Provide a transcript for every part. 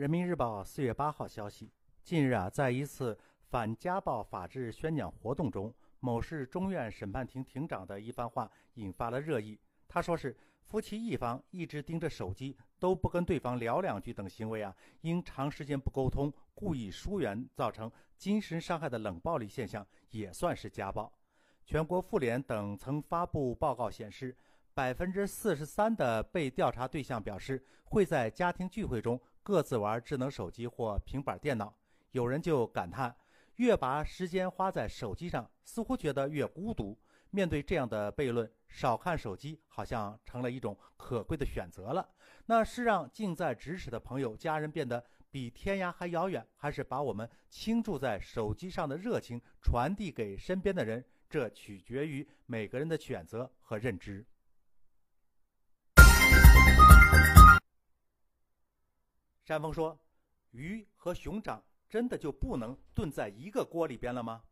人民日报四月八号消息，近日啊，在一次反家暴法制宣讲活动中，某市中院审判庭庭长的一番话引发了热议。他说是夫妻一方一直盯着手机，都不跟对方聊两句等行为啊，因长时间不沟通、故意疏远造成精神伤害的冷暴力现象，也算是家暴。全国妇联等曾发布报告显示，百分之四十三的被调查对象表示会在家庭聚会中。各自玩智能手机或平板电脑，有人就感叹：越把时间花在手机上，似乎觉得越孤独。面对这样的悖论，少看手机好像成了一种可贵的选择了。那是让近在咫尺的朋友、家人变得比天涯还遥远，还是把我们倾注在手机上的热情传递给身边的人？这取决于每个人的选择和认知。山峰说：“鱼和熊掌真的就不能炖在一个锅里边了吗？”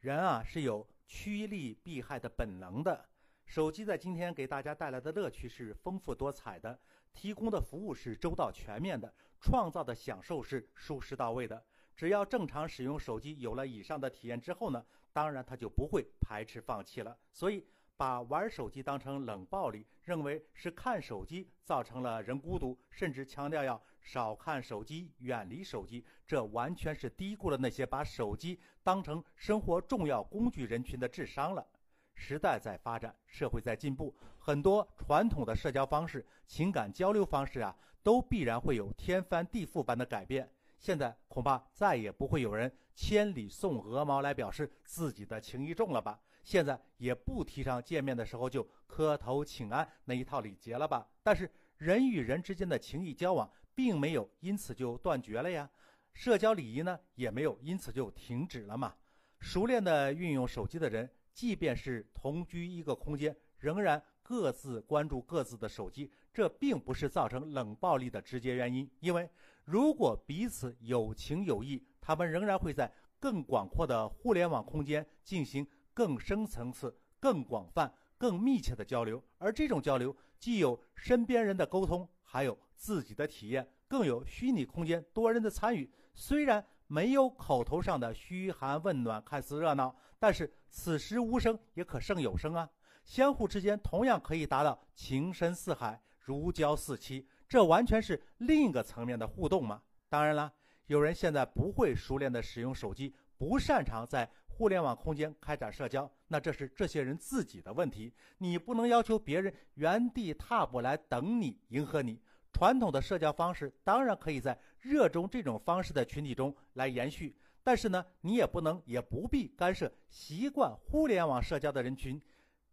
人啊是有趋利避害的本能的。手机在今天给大家带来的乐趣是丰富多彩的，提供的服务是周到全面的，创造的享受是舒适到位的。只要正常使用手机，有了以上的体验之后呢，当然他就不会排斥放弃了。所以。把玩手机当成冷暴力，认为是看手机造成了人孤独，甚至强调要少看手机、远离手机，这完全是低估了那些把手机当成生活重要工具人群的智商了。时代在发展，社会在进步，很多传统的社交方式、情感交流方式啊，都必然会有天翻地覆般的改变。现在恐怕再也不会有人千里送鹅毛来表示自己的情谊重了吧？现在也不提倡见面的时候就磕头请安那一套礼节了吧？但是人与人之间的情谊交往并没有因此就断绝了呀，社交礼仪呢也没有因此就停止了嘛。熟练的运用手机的人，即便是同居一个空间，仍然各自关注各自的手机，这并不是造成冷暴力的直接原因。因为如果彼此有情有义，他们仍然会在更广阔的互联网空间进行。更深层次、更广泛、更密切的交流，而这种交流既有身边人的沟通，还有自己的体验，更有虚拟空间多人的参与。虽然没有口头上的嘘寒问暖，看似热闹，但是此时无声也可胜有声啊！相互之间同样可以达到情深似海、如胶似漆，这完全是另一个层面的互动嘛。当然了，有人现在不会熟练的使用手机，不擅长在。互联网空间开展社交，那这是这些人自己的问题，你不能要求别人原地踏步来等你迎合你。传统的社交方式当然可以在热衷这种方式的群体中来延续，但是呢，你也不能也不必干涉习惯互联网社交的人群。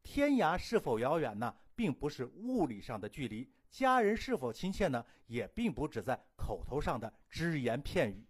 天涯是否遥远呢？并不是物理上的距离，家人是否亲切呢？也并不只在口头上的只言片语。